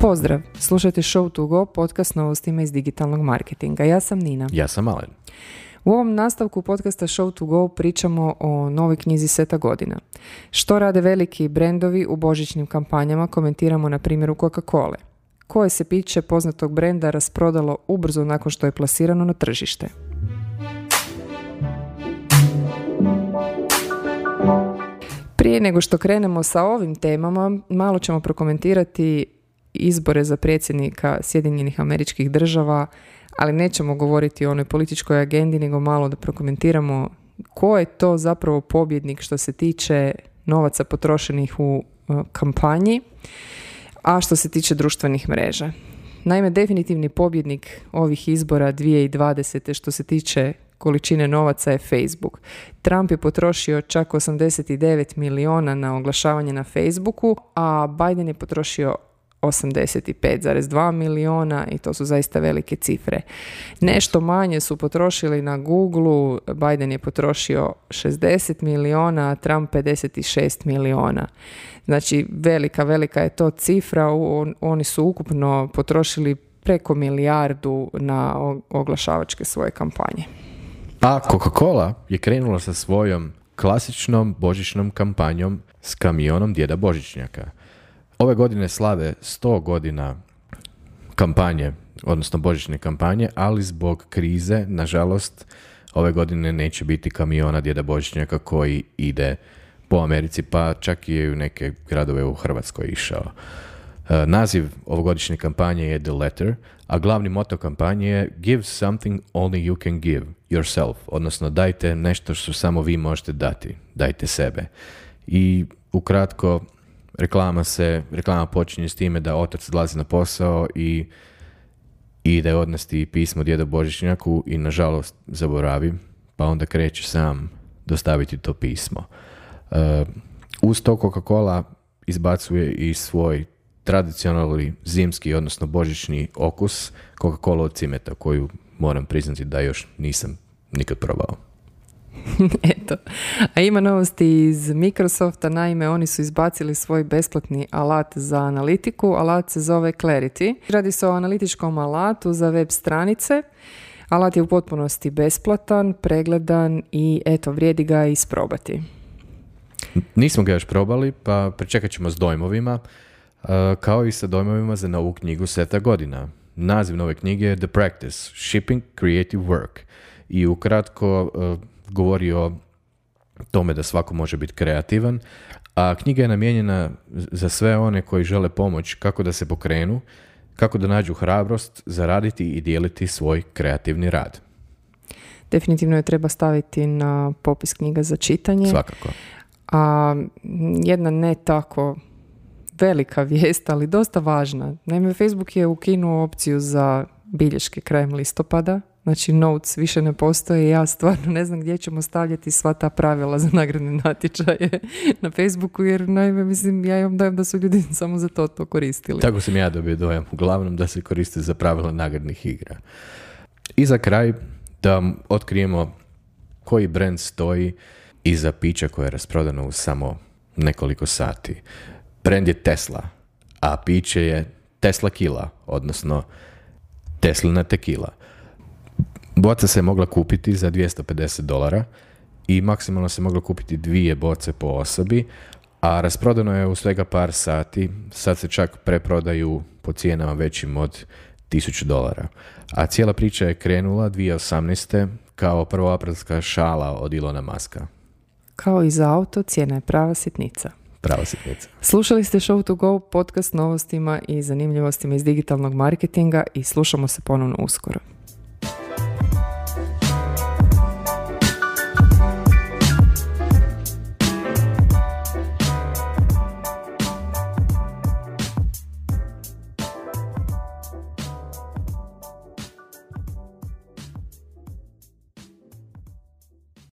Pozdrav, slušajte Show to Go, podcast novostima iz digitalnog marketinga. Ja sam Nina. Ja sam Alen. U ovom nastavku podcasta Show to Go pričamo o novoj knjizi Seta godina. Što rade veliki brendovi u božićnim kampanjama, komentiramo na primjeru Coca-Cola. Koje se piće poznatog brenda rasprodalo ubrzo nakon što je plasirano na tržište. Prije nego što krenemo sa ovim temama, malo ćemo prokomentirati izbore za predsjednika Sjedinjenih američkih država, ali nećemo govoriti o onoj političkoj agendi, nego malo da prokomentiramo ko je to zapravo pobjednik što se tiče novaca potrošenih u e, kampanji, a što se tiče društvenih mreža. Naime, definitivni pobjednik ovih izbora 2020. što se tiče količine novaca je Facebook. Trump je potrošio čak 89 miliona na oglašavanje na Facebooku, a Biden je potrošio 85,2 miliona i to su zaista velike cifre. Nešto manje su potrošili na Google, Biden je potrošio 60 miliona, a Trump 56 miliona. Znači velika, velika je to cifra, oni su ukupno potrošili preko milijardu na oglašavačke svoje kampanje. A Coca-Cola je krenula sa svojom klasičnom božićnom kampanjom s kamionom djeda Božićnjaka. Ove godine slave 100 godina kampanje, odnosno božićne kampanje, ali zbog krize, nažalost, ove godine neće biti kamiona djeda Božićnjaka koji ide po Americi, pa čak i u neke gradove u Hrvatskoj išao. E, naziv ovogodišnje kampanje je The Letter, a glavni moto kampanje je Give something only you can give yourself, odnosno dajte nešto što samo vi možete dati, dajte sebe. I ukratko, reklama se, reklama počinje s time da otac dolazi na posao i ide odnesti pismo djedo Božićnjaku i nažalost zaboravi, pa onda kreće sam dostaviti to pismo. Uh, uz to Coca-Cola izbacuje i svoj tradicionalni zimski, odnosno božićni okus Coca-Cola od cimeta, koju moram priznati da još nisam nikad probao. Eto. A ima novosti iz Microsofta, naime oni su izbacili svoj besplatni alat za analitiku, alat se zove Clarity. Radi se o analitičkom alatu za web stranice. Alat je u potpunosti besplatan, pregledan i eto, vrijedi ga isprobati. Nismo ga još probali, pa pričekat ćemo s dojmovima, uh, kao i sa dojmovima za novu knjigu seta godina. Naziv nove knjige je The Practice, Shipping Creative Work. I ukratko uh, govori o tome da svako može biti kreativan, a knjiga je namijenjena za sve one koji žele pomoć kako da se pokrenu, kako da nađu hrabrost zaraditi i dijeliti svoj kreativni rad. Definitivno je treba staviti na popis knjiga za čitanje. Svakako. A jedna ne tako velika vijest, ali dosta važna. Naime, Facebook je ukinuo opciju za bilješke krajem listopada, Znači notes više ne postoje ja stvarno ne znam gdje ćemo stavljati sva ta pravila za nagradne natječaje na Facebooku jer naime mislim ja imam dojam da su ljudi samo za to to koristili. Tako sam ja dobio dojam uglavnom da se koriste za pravila nagradnih igra. I za kraj da otkrijemo koji brand stoji iza pića koje je rasprodano u samo nekoliko sati. Brand je Tesla, a piće je Tesla Kila, odnosno Teslina tekila. Boca se mogla kupiti za 250 dolara i maksimalno se moglo kupiti dvije boce po osobi, a rasprodano je u svega par sati, sad se čak preprodaju po cijenama većim od 1000 dolara. A cijela priča je krenula 2018. kao prvoaprilska šala od Ilona Maska. Kao i za auto, cijena je prava sitnica. Prava sitnica. Slušali ste Show to Go, podcast novostima i zanimljivostima iz digitalnog marketinga i slušamo se ponovno uskoro.